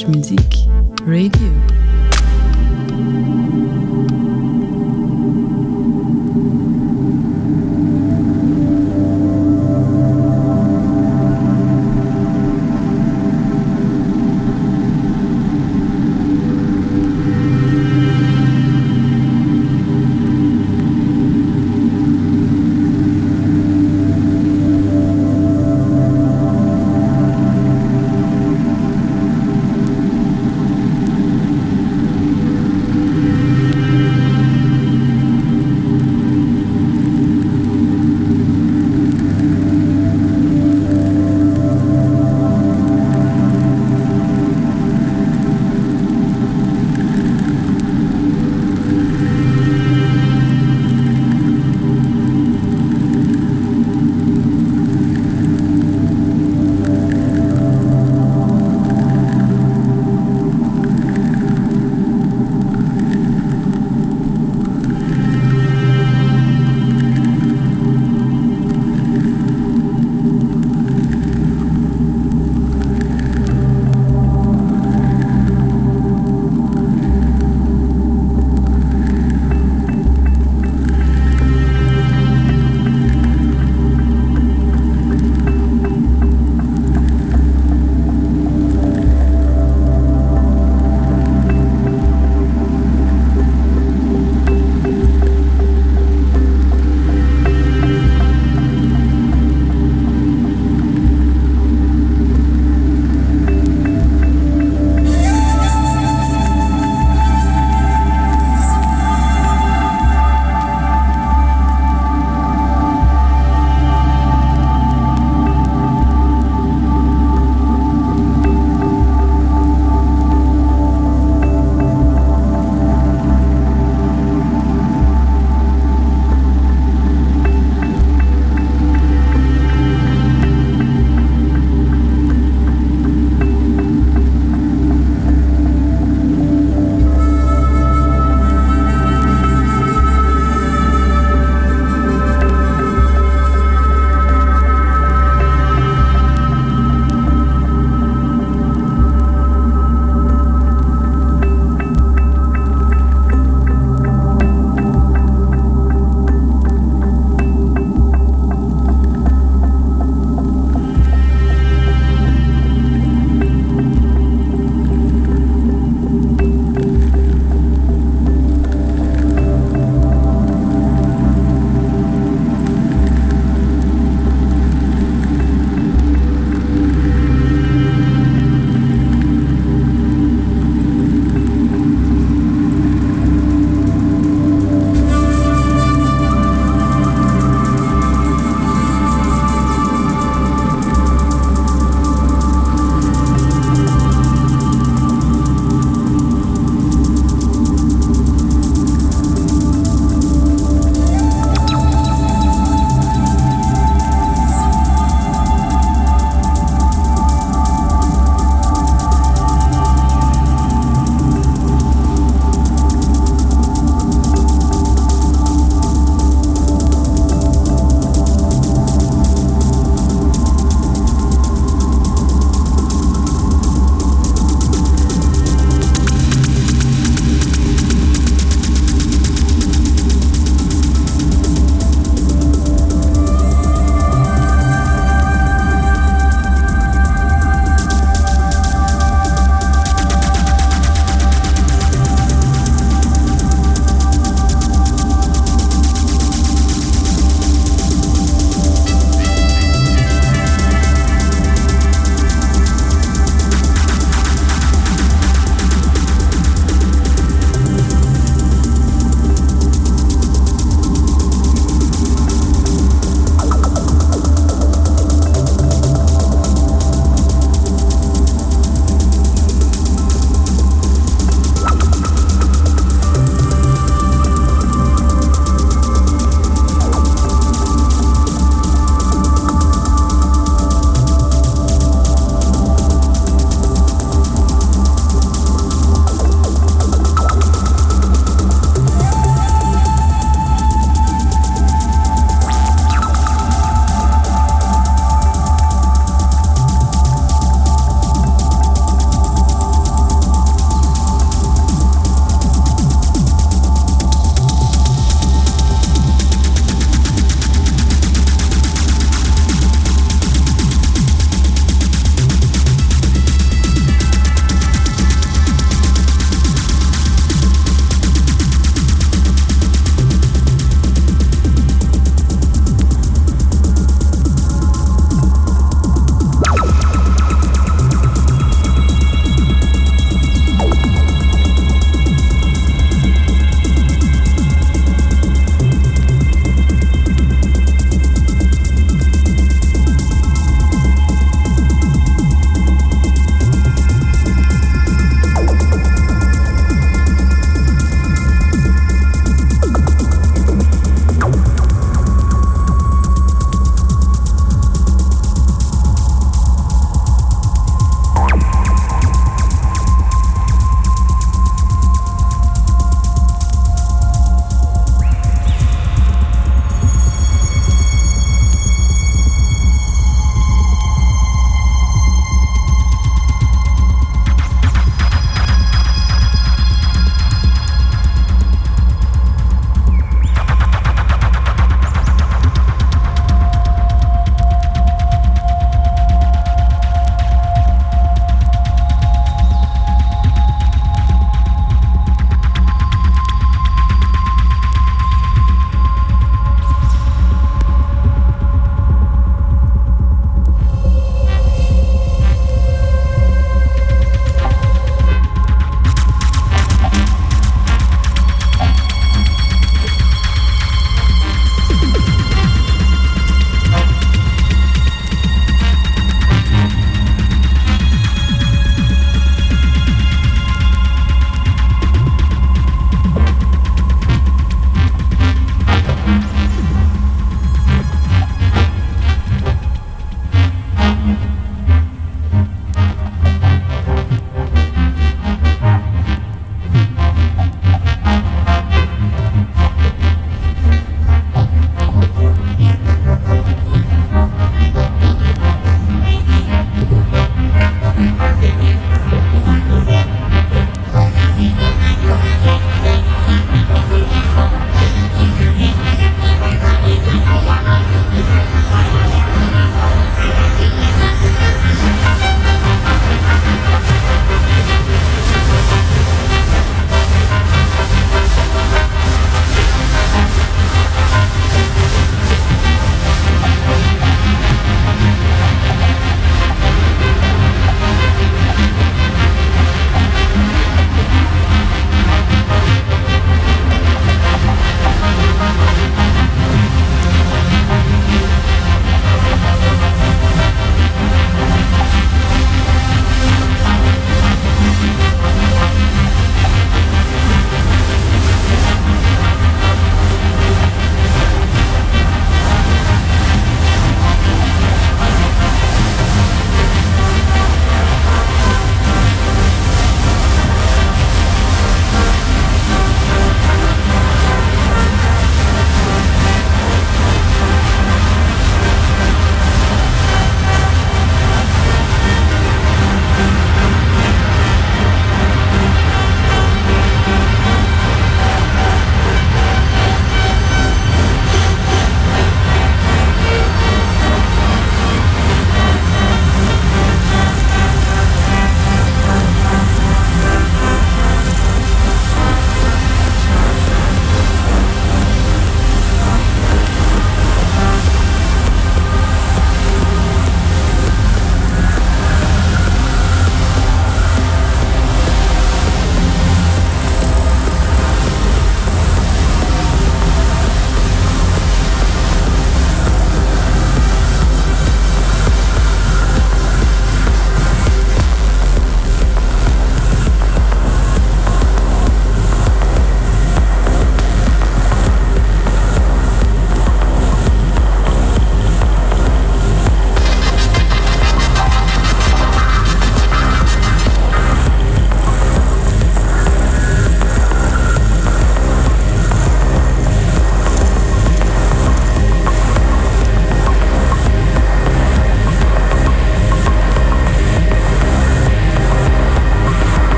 Moustache Musique